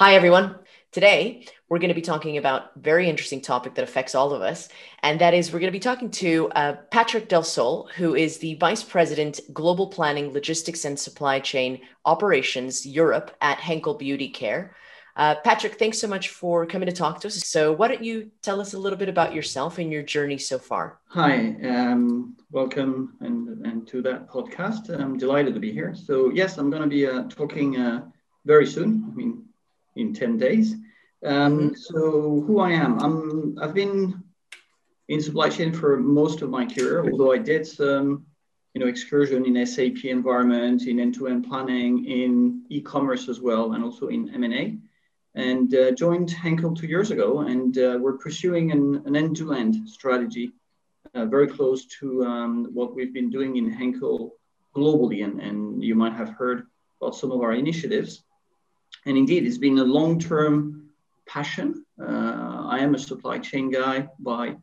Hi, everyone. Today, we're going to be talking about a very interesting topic that affects all of us. And that is, we're going to be talking to uh, Patrick Delsol, who is the Vice President, Global Planning, Logistics and Supply Chain Operations Europe at Henkel Beauty Care. Uh, Patrick, thanks so much for coming to talk to us. So, why don't you tell us a little bit about yourself and your journey so far? Hi, um, welcome and, and to that podcast. I'm delighted to be here. So, yes, I'm going to be uh, talking uh, very soon. I mean, in 10 days. Um, mm-hmm. so who I am, I'm, I've been in supply chain for most of my career, although I did some, you know, excursion in SAP environment, in end-to-end planning, in e-commerce as well, and also in M&A. And uh, joined Henkel two years ago, and uh, we're pursuing an, an end-to-end strategy, uh, very close to um, what we've been doing in Henkel globally. And, and you might have heard about some of our initiatives. And indeed, it's been a long term passion. Uh, I am a supply chain guy by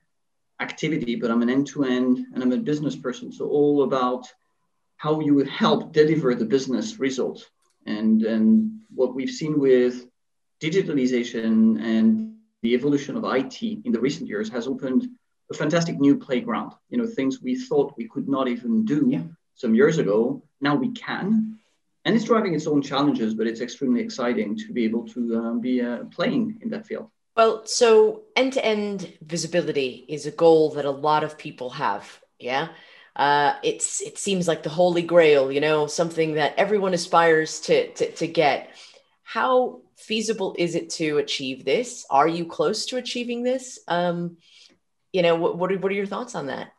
activity, but I'm an end to end and I'm a business person. So, all about how you would help deliver the business results. And, and what we've seen with digitalization and the evolution of IT in the recent years has opened a fantastic new playground. You know, things we thought we could not even do yeah. some years ago, now we can and it's driving its own challenges, but it's extremely exciting to be able to um, be uh, playing in that field. Well, so end to end visibility is a goal that a lot of people have. Yeah. Uh, it's it seems like the holy grail, you know, something that everyone aspires to, to to get. How feasible is it to achieve this? Are you close to achieving this? Um, you know, what what are, what are your thoughts on that?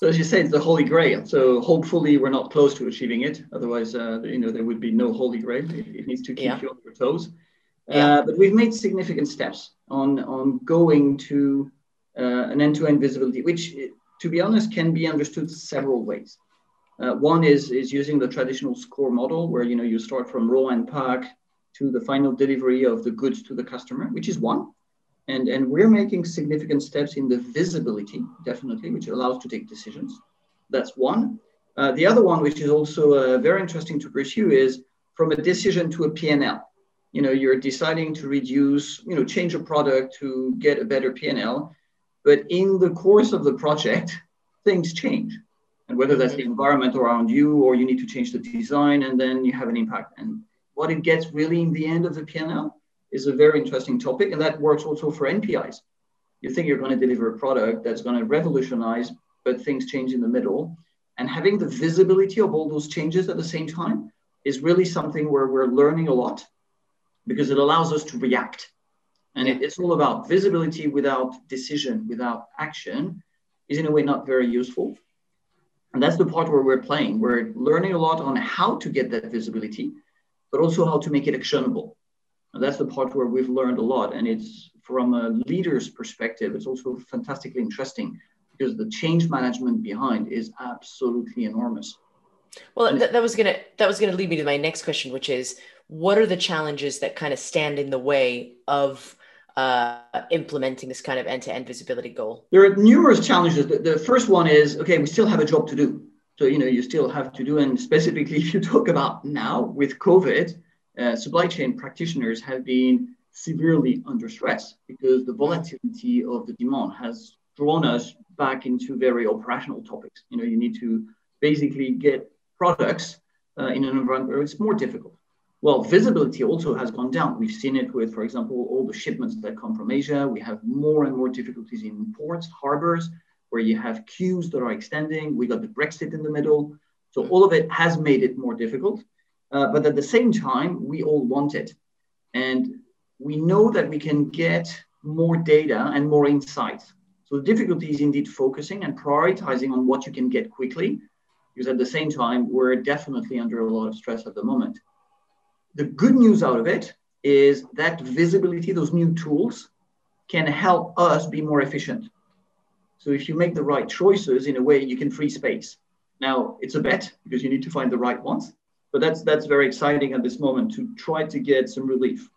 So as you say, it's the holy grail. So hopefully we're not close to achieving it. Otherwise, uh, you know, there would be no holy grail. It, it needs to keep yeah. you on your toes. Yeah. Uh, but we've made significant steps on, on going to uh, an end-to-end visibility, which, to be honest, can be understood several ways. Uh, one is, is using the traditional SCOR model, where you know you start from raw and pack to the final delivery of the goods to the customer, which is one. And, and we're making significant steps in the visibility, definitely, which allows to take decisions. That's one. Uh, the other one, which is also uh, very interesting to pursue, is from a decision to a P&L. You know, you're deciding to reduce, you know, change a product to get a better P&L, but in the course of the project, things change. And whether that's the environment around you, or you need to change the design, and then you have an impact. And what it gets really in the end of the P&L is a very interesting topic, and that works also for NPIs. You think you're going to deliver a product that's going to revolutionize, but things change in the middle. And having the visibility of all those changes at the same time is really something where we're learning a lot because it allows us to react. And it, it's all about visibility without decision, without action, is in a way not very useful. And that's the part where we're playing. We're learning a lot on how to get that visibility, but also how to make it actionable. And that's the part where we've learned a lot. And it's from a leader's perspective, it's also fantastically interesting because the change management behind is absolutely enormous. Well, that, that was gonna that was gonna lead me to my next question, which is, what are the challenges that kind of stand in the way of uh, implementing this kind of end-to-end visibility goal? There are numerous challenges. The, the first one is okay, we still have a job to do. So you know, you still have to do, and specifically if you talk about now with COVID, uh, supply chain practitioners have been severely under stress because the volatility of the demand has drawn us back into very operational topics. You know, you need to basically get products uh, in an environment where it's more difficult. Well, visibility also has gone down. We've seen it with, for example, all the shipments that come from Asia. We have more and more difficulties in ports, harbors, where you have queues that are extending. We got the Brexit in the middle. So all of it has made it more difficult. Uh, but at the same time, we all want it. And we know that we can get more data and more insights. So the difficulty is indeed focusing and prioritizing on what you can get quickly, because at the same time, we're definitely under a lot of stress at the moment. The good news out of it is that visibility, those new tools, can help us be more efficient. So if you make the right choices, in a way, you can free space. Now, it's a bet because you need to find the right ones but that's that's very exciting at this moment to try to get some relief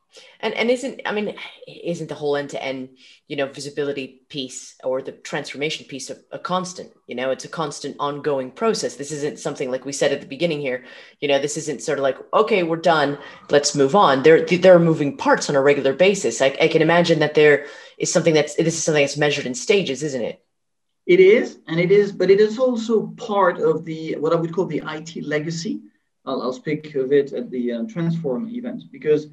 And and isn't I mean isn't the whole end to end you know visibility piece or the transformation piece a, a, constant? You know, it's a constant ongoing process. This isn't something like we said at the beginning here. You know, this isn't sort of like okay, we're done, let's move on. There there are moving parts on a regular basis. I, I can imagine that there is something that's this is something that's measured in stages, isn't it? It is, and it is, but it is also part of the what I would call the IT legacy. I'll, I'll speak of it at the uh, Transform event because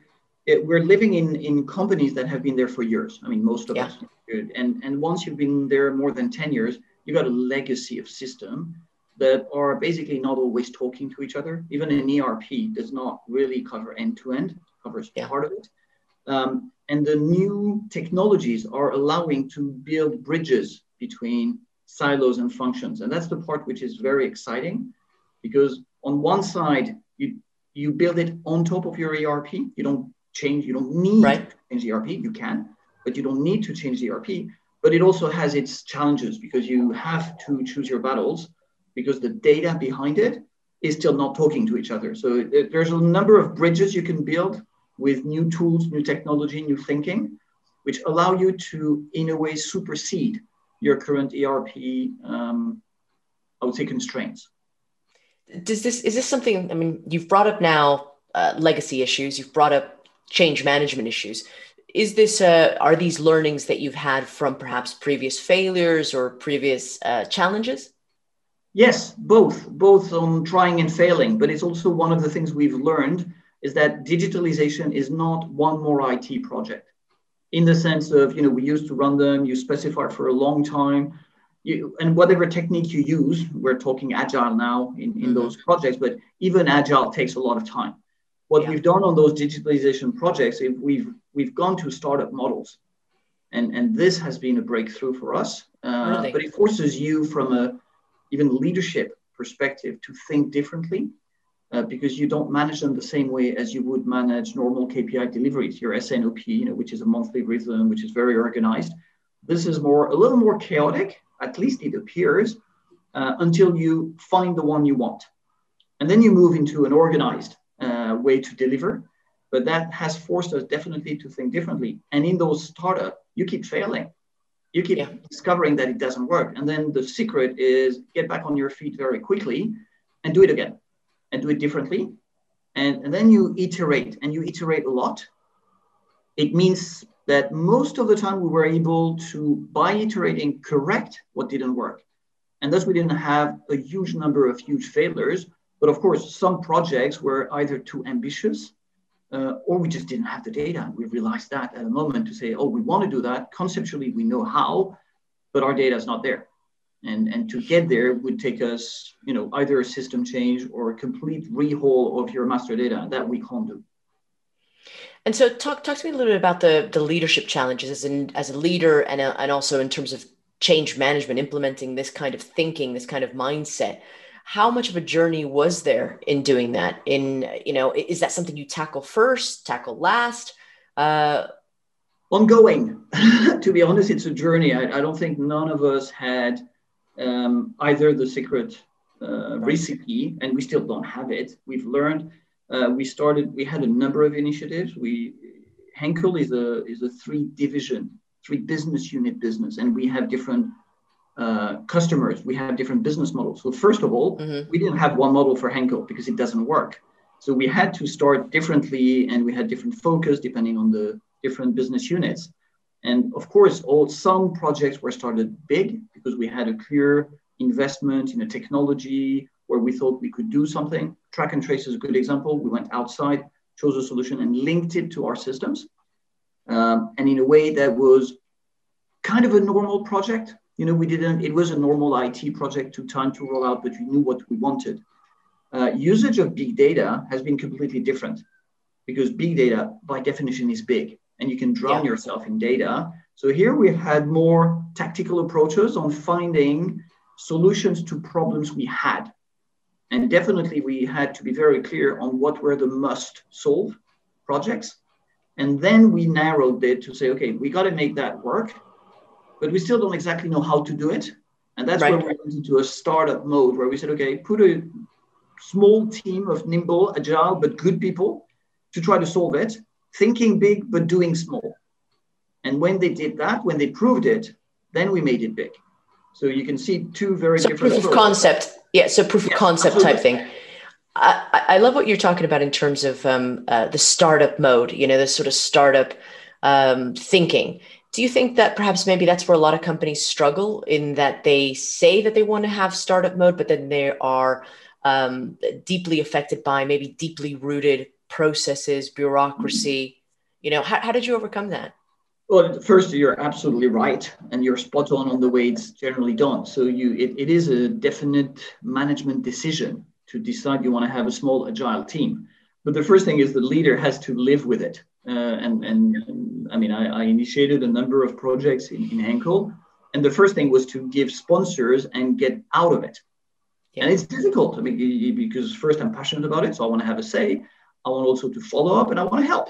it, we're living in, in companies that have been there for years. I mean, most of yeah. us. And, and once you've been there more than 10 years, you got a legacy of system that are basically not always talking to each other. Even an ERP does not really cover end to end, covers yeah. part of it. Um, and the new technologies are allowing to build bridges between silos and functions. And that's the part which is very exciting because on one side, you, you build it on top of your ERP. You don't change. You don't need right. to change the ERP. You can, but you don't need to change the ERP. But it also has its challenges because you have to choose your battles because the data behind it is still not talking to each other. So it, there's a number of bridges you can build with new tools, new technology, new thinking, which allow you to, in a way, supersede your current ERP, um, I would say, constraints. Does this is this something? I mean, you've brought up now uh, legacy issues. You've brought up change management issues is this uh, are these learnings that you've had from perhaps previous failures or previous uh, challenges yes both both on trying and failing but it's also one of the things we've learned is that digitalization is not one more it project in the sense of you know we used to run them you specify for a long time you, and whatever technique you use we're talking agile now in, in mm-hmm. those projects but even agile takes a lot of time what yeah. we've done on those digitalization projects, if we've we've gone to startup models, and and this has been a breakthrough for us. Uh, really? But it forces you from a even leadership perspective to think differently. Uh, because you don't manage them the same way as you would manage normal KPI deliveries, your S&OP, you know, which is a monthly rhythm, which is very organized. This is more a little more chaotic, at least it appears, uh, until you find the one you want, and then you move into an organized uh, way to deliver. But that has forced us definitely to think differently. And in those startup, you keep failing. You keep yeah. discovering that it doesn't work. And then the secret is get back on your feet very quickly and do it again and do it differently. And, and then you iterate and you iterate a lot. It means that most of the time we were able to, by iterating, correct what didn't work. And thus we didn't have a huge number of huge failures, but of course, some projects were either too ambitious uh, or we just didn't have the data. We realized that at a moment to say, oh, we want to do that. Conceptually, we know how, but our data is not there. And, and to get there would take us, you know, either a system change or a complete rehaul of your master data that we can't do. And so, talk talk to me a little bit about the the leadership challenges as in as a leader, and a, and also in terms of change management, implementing this kind of thinking, this kind of mindset. How much of a journey was there in doing that? In you know is that something you tackle first tackle last? Uh, ongoing. To be honest it's a journey. I, I, don't think none of us had um, either the secret uh, recipe and we still don't have it. We've learned uh, we started we had a number of initiatives we henkel is a is a three division three business unit business and we have different uh, customers, we have different business models. So first of all, mm-hmm. we didn't have one model for Henkel because it doesn't work. So we had to start differently, and we had different focus depending on the different business units. And of course, all some projects were started big because we had a clear investment in a technology where we thought we could do something. Track and trace is a good example. We went outside, chose a solution, and linked it to our systems. Um, and in a way that was kind of a normal project you know, we didn't, it was a normal IT project, took time to roll out, but we knew what we wanted. Uh, usage of big data has been completely different because big data by definition is big and you can drown yeah. yourself in data. So here we had more tactical approaches on finding solutions to problems we had. And definitely we had to be very clear on what were the must solve projects. And then we narrowed it to say, okay, we got to make that work but we still don't exactly know how to do it. And that's right. where we went into a startup mode where we said, okay, put a small team of nimble, agile, but good people to try to solve it. thinking big but doing small. And when they did that, when they proved it, then we made it big. So you can see two very so different. Proof of concept, yeah. So proof of concept type thing. I, I, love what you're talking about in terms of um, uh, the startup mode. You know, this sort of startup um, thinking. Do you think that perhaps maybe that's where a lot of companies struggle in that they say that they want to have startup mode, but then they are um, deeply affected by maybe deeply rooted processes, bureaucracy? You know, how, how did you overcome that? Well, first, you're absolutely right, and you're spot on on the way it's generally done. So you, it, it is a definite management decision to decide you want to have a small agile team. But the first thing is the leader has to live with it. Uh, and, and, and, I mean, I, I, initiated a number of projects in, in Henkel, and the first thing was to give sponsors and get out of it. Yeah. And it's difficult. I mean, because first I'm passionate about it, so I want to have a say. I want also to follow up, and I want to help.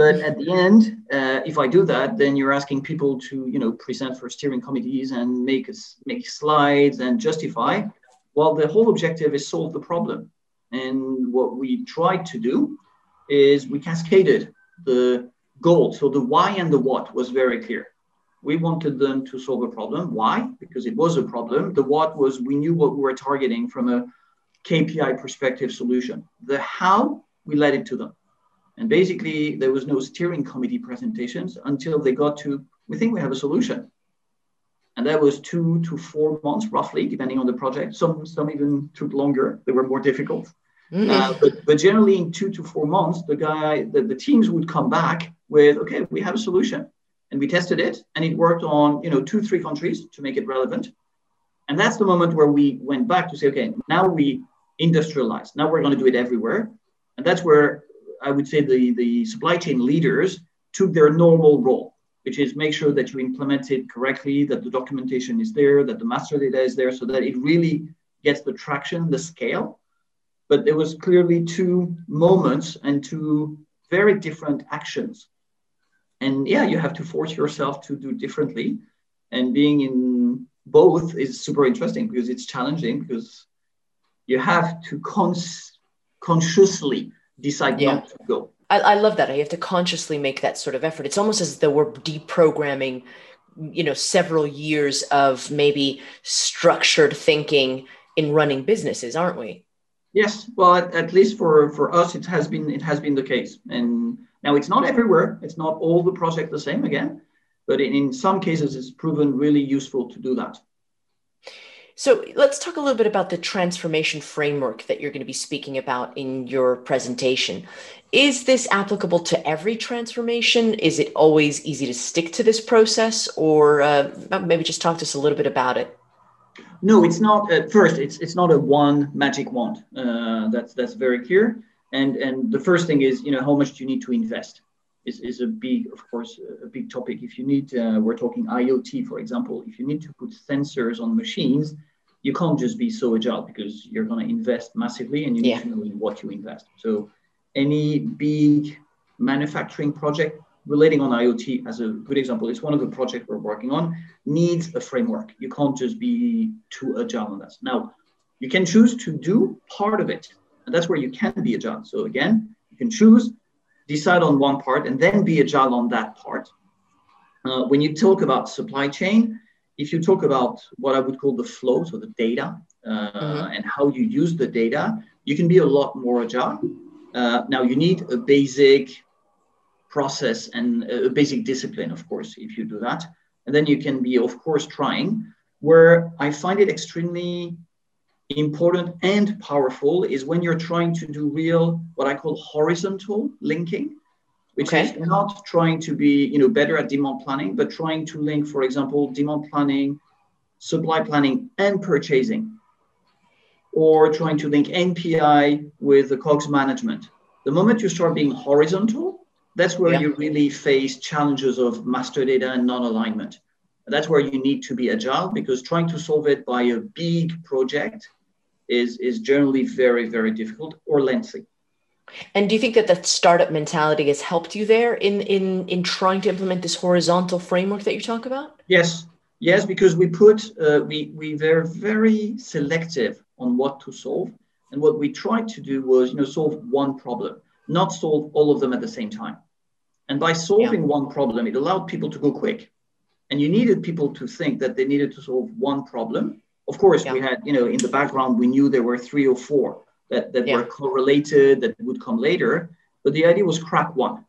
But at the end, uh, if I do that, then you're asking people to, you know, present for steering committees and make make slides and justify. Well, the whole objective is solve the problem. And what we tried to do is we cascaded the goal. So the why and the what was very clear. We wanted them to solve a problem. Why? Because it was a problem. The what was we knew what we were targeting from a KPI perspective solution. The how, we led it to them. And basically, there was no steering committee presentations until they got to, we think we have a solution. And that was two to four months, roughly, depending on the project. Some, some even took longer, they were more difficult. Mm-hmm. Uh, but, but generally, in two to four months, the guy, the, the teams would come back with, okay, we have a solution. And we tested it, and it worked on, you know, two, three countries to make it relevant. And that's the moment where we went back to say, okay, now we industrialize. Now we're going to do it everywhere. And that's where I would say the, the supply chain leaders took their normal role, which is make sure that you implement it correctly, that the documentation is there, that the master data is there, so that it really gets the traction, the scale. But there was clearly two moments and two very different actions. And yeah, you have to force yourself to do differently. And being in both is super interesting because it's challenging because you have to cons- consciously decide yeah. not to go. I, I love that. I have to consciously make that sort of effort. It's almost as though we're deprogramming, you know, several years of maybe structured thinking in running businesses, aren't we? Yes. Well, at, at least for for us, it has been it has been the case. And now it's not everywhere. It's not all the projects the same again, but in, in some cases, it's proven really useful to do that. So let's talk a little bit about the transformation framework that you're going to be speaking about in your presentation. Is this applicable to every transformation? Is it always easy to stick to this process, or uh, maybe just talk to us a little bit about it? No, it's not. At first, it's it's not a one magic wand. Uh, that's that's very clear. And and the first thing is, you know, how much do you need to invest? Is, is a big, of course, a big topic. If you need, uh, we're talking IoT, for example. If you need to put sensors on machines, you can't just be so agile because you're going to invest massively and you yeah. need to know in what you invest. So any big manufacturing project relating on IoT as a good example, it's one of the projects we're working on, needs a framework. You can't just be too agile on that. Now, you can choose to do part of it. And that's where you can be agile. So again, you can choose, decide on one part, and then be agile on that part. Uh, when you talk about supply chain, if you talk about what I would call the flow, so the data, uh, mm-hmm. and how you use the data, you can be a lot more agile. Uh, now, you need a basic process and a basic discipline, of course, if you do that. And then you can be, of course, trying. Where I find it extremely important and powerful is when you're trying to do real, what I call horizontal linking which okay. is not trying to be you know better at demand planning, but trying to link, for example, demand planning, supply planning, and purchasing, or trying to link NPI with the COGS management. The moment you start being horizontal, that's where yeah. you really face challenges of master data and non-alignment. That's where you need to be agile because trying to solve it by a big project is, is generally very, very difficult or lengthy. And do you think that the startup mentality has helped you there in in in trying to implement this horizontal framework that you talk about? Yes, yes, because we put uh, we we were very selective on what to solve, and what we tried to do was you know solve one problem, not solve all of them at the same time. And by solving yeah. one problem, it allowed people to go quick. And you needed people to think that they needed to solve one problem. Of course, yeah. we had, you know, in the background, we knew there were three or four that, that yeah. were correlated that would come later. But the idea was crack one.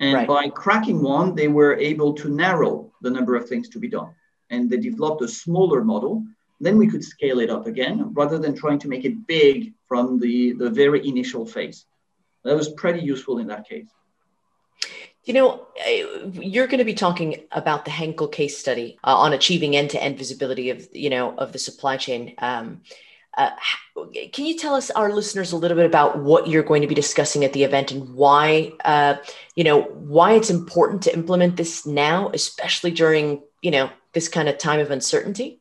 And right. by cracking one, they were able to narrow the number of things to be done. And they developed a smaller model. Then we could scale it up again rather than trying to make it big from the, the very initial phase. That was pretty useful in that case. You know, you're going to be talking about the Henkel case study uh, on achieving end-to-end visibility of, you know, of the supply chain. Um, uh, can you tell us, our listeners, a little bit about what you're going to be discussing at the event and why, uh, you know, why it's important to implement this now, especially during, you know, this kind of time of uncertainty?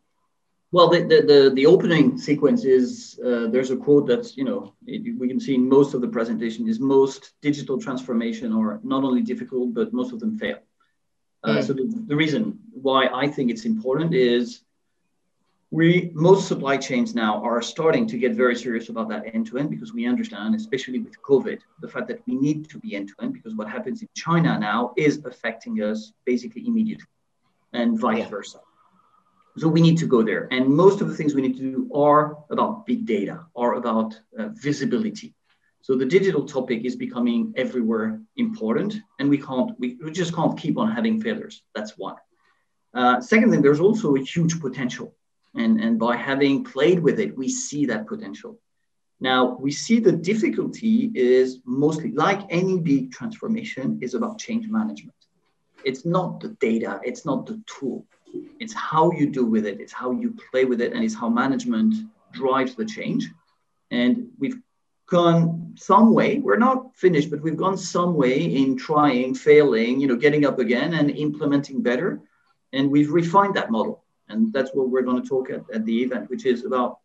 Well, the, the, the, the opening sequence is uh, there's a quote that's, you know, it, we can see in most of the presentation is most digital transformation are not only difficult, but most of them fail. Uh, mm. So the, the reason why I think it's important is we most supply chains now are starting to get very serious about that end to end because we understand, especially with COVID, the fact that we need to be end to end because what happens in China now is affecting us basically immediately and vice yeah. versa. So we need to go there. And most of the things we need to do are about big data, are about uh, visibility. So the digital topic is becoming everywhere important, and we can't, we, we just can't keep on having failures. That's one. Uh, second thing, there's also a huge potential and, and by having played with it, we see that potential. Now, we see the difficulty is mostly like any big transformation is about change management. It's not the data, it's not the tool. It's how you do with it, it's how you play with it, and it's how management drives the change. And we've gone some way, we're not finished, but we've gone some way in trying, failing, you know, getting up again and implementing better. And we've refined that model. And that's what we're going to talk at, at the event, which is about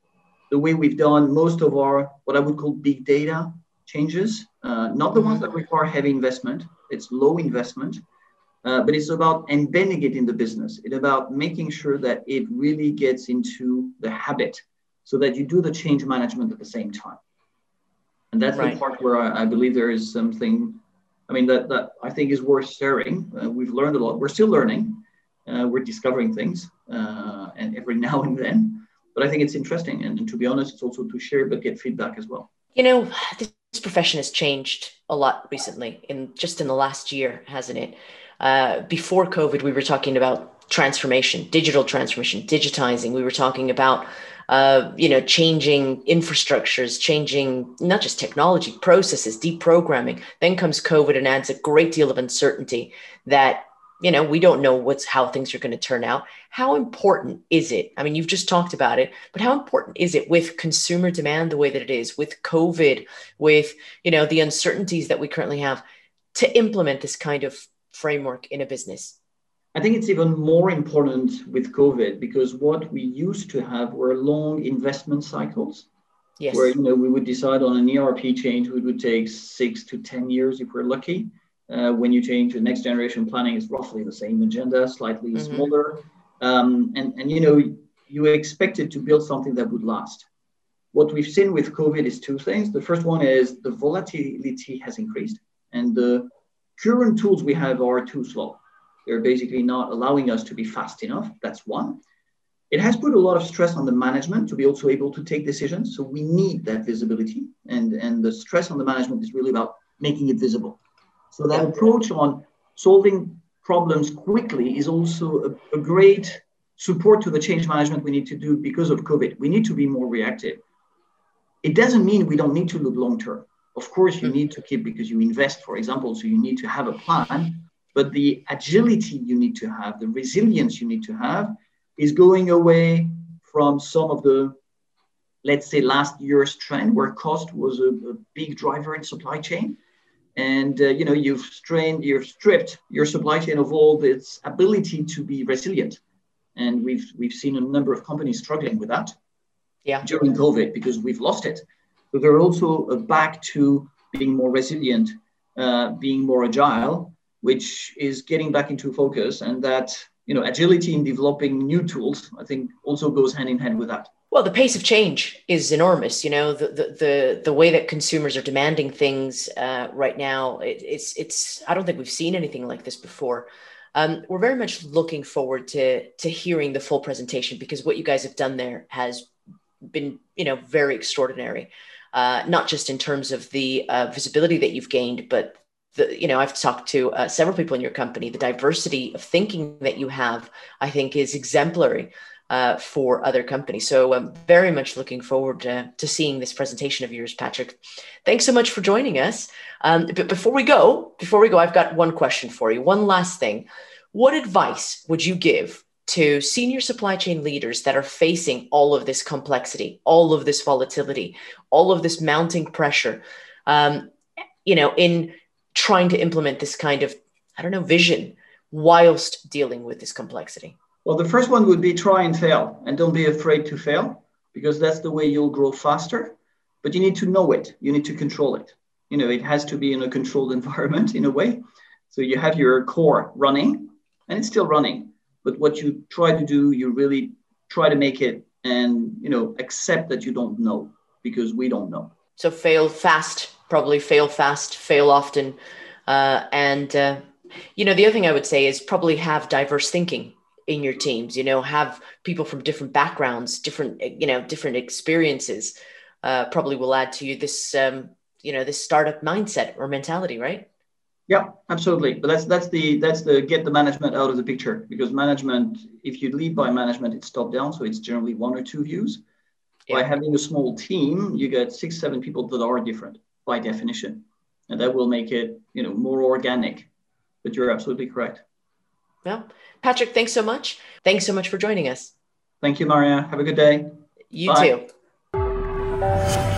the way we've done most of our, what I would call big data changes, uh, not the ones that require heavy investment. It's low investment, uh, but it's about embedding it in the business. It's about making sure that it really gets into the habit so that you do the change management at the same time. And that's right. the part where I, I, believe there is something, I mean, that, that I think is worth sharing. Uh, we've learned a lot. We're still learning. Uh, we're discovering things, uh, and every now and then. But I think it's interesting, and, and, to be honest, it's also to share but get feedback as well. You know, this profession has changed a lot recently, in just in the last year, hasn't it? Uh, before COVID, we were talking about transformation, digital transformation, digitizing. We were talking about uh, you know, changing infrastructures, changing not just technology, processes, deprogramming. Then comes COVID and adds a great deal of uncertainty that you know we don't know what's how things are going to turn out. How important is it? I mean you've just talked about it but how important is it with consumer demand the way that it is with covid with you know the uncertainties that we currently have to implement this kind of framework in a business? I think it's even more important with covid because what we used to have were long investment cycles yes. where you know we would decide on an erp change it would take six to ten years if we're lucky uh, when you change the next generation planning, is roughly the same agenda, slightly mm-hmm. smaller. Um, and, and you know, you expected to build something that would last. What we've seen with COVID is two things. The first one is the volatility has increased, and the current tools we have are too slow. They're basically not allowing us to be fast enough. That's one. It has put a lot of stress on the management to be also able to take decisions. So we need that visibility. And, and the stress on the management is really about making it visible. So that approach on solving problems quickly is also a, a great support to the change management we need to do because of COVID. We need to be more reactive. It doesn't mean we don't need to look long term. Of course, you need to keep because you invest, for example, so you need to have a plan. But the agility you need to have, the resilience you need to have, is going away from some of the, let's say, last year's trend where cost was a, a big driver in supply chain and uh, you know you've strained you've stripped your supply chain of all its ability to be resilient. And we've we've seen a number of companies struggling with that yeah. during covid because we've lost it. But they're also uh, back to being more resilient uh, being more agile which is getting back into focus. And that you know agility in developing new tools i think also goes hand in hand with that Well, the pace of change is enormous. You know, the the the, the way that consumers are demanding things uh, right now, it, it's it's. I don't think we've seen anything like this before. Um, we're very much looking forward to to hearing the full presentation because what you guys have done there has been, you know, very extraordinary. Uh, not just in terms of the uh, visibility that you've gained, but the, you know, I've talked to uh, several people in your company. The diversity of thinking that you have, I think, is exemplary uh, for other companies. So I'm very much looking forward to, to seeing this presentation of yours, Patrick. Thanks so much for joining us. Um, but before we go, before we go, I've got one question for you. One last thing. What advice would you give to senior supply chain leaders that are facing all of this complexity, all of this volatility, all of this mounting pressure, um, you know, in trying to implement this kind of, I don't know, vision whilst dealing with this complexity? Well, the first one would be try and fail, and don't be afraid to fail because that's the way you'll grow faster. But you need to know it. You need to control it. You know, it has to be in a controlled environment in a way. So you have your core running, and it's still running. But what you try to do, you really try to make it, and you know, accept that you don't know because we don't know. So fail fast, probably fail fast, fail often, uh, and uh, you know, the other thing I would say is probably have diverse thinking in your teams you know have people from different backgrounds different you know different experiences uh, probably will add to you this um, you know this startup mindset or mentality right? Yeah absolutely. But that's that's the that's the get the management out of the picture because management if you lead by management it's top down. So it's generally one or two views. Yeah. by having a small team you get six seven people that are different by definition. And that will make it you know more organic. But you're absolutely correct yeah Patrick, thanks so much. Thanks so much for joining us. Thank you, Maria. Have a good day. You Bye. too.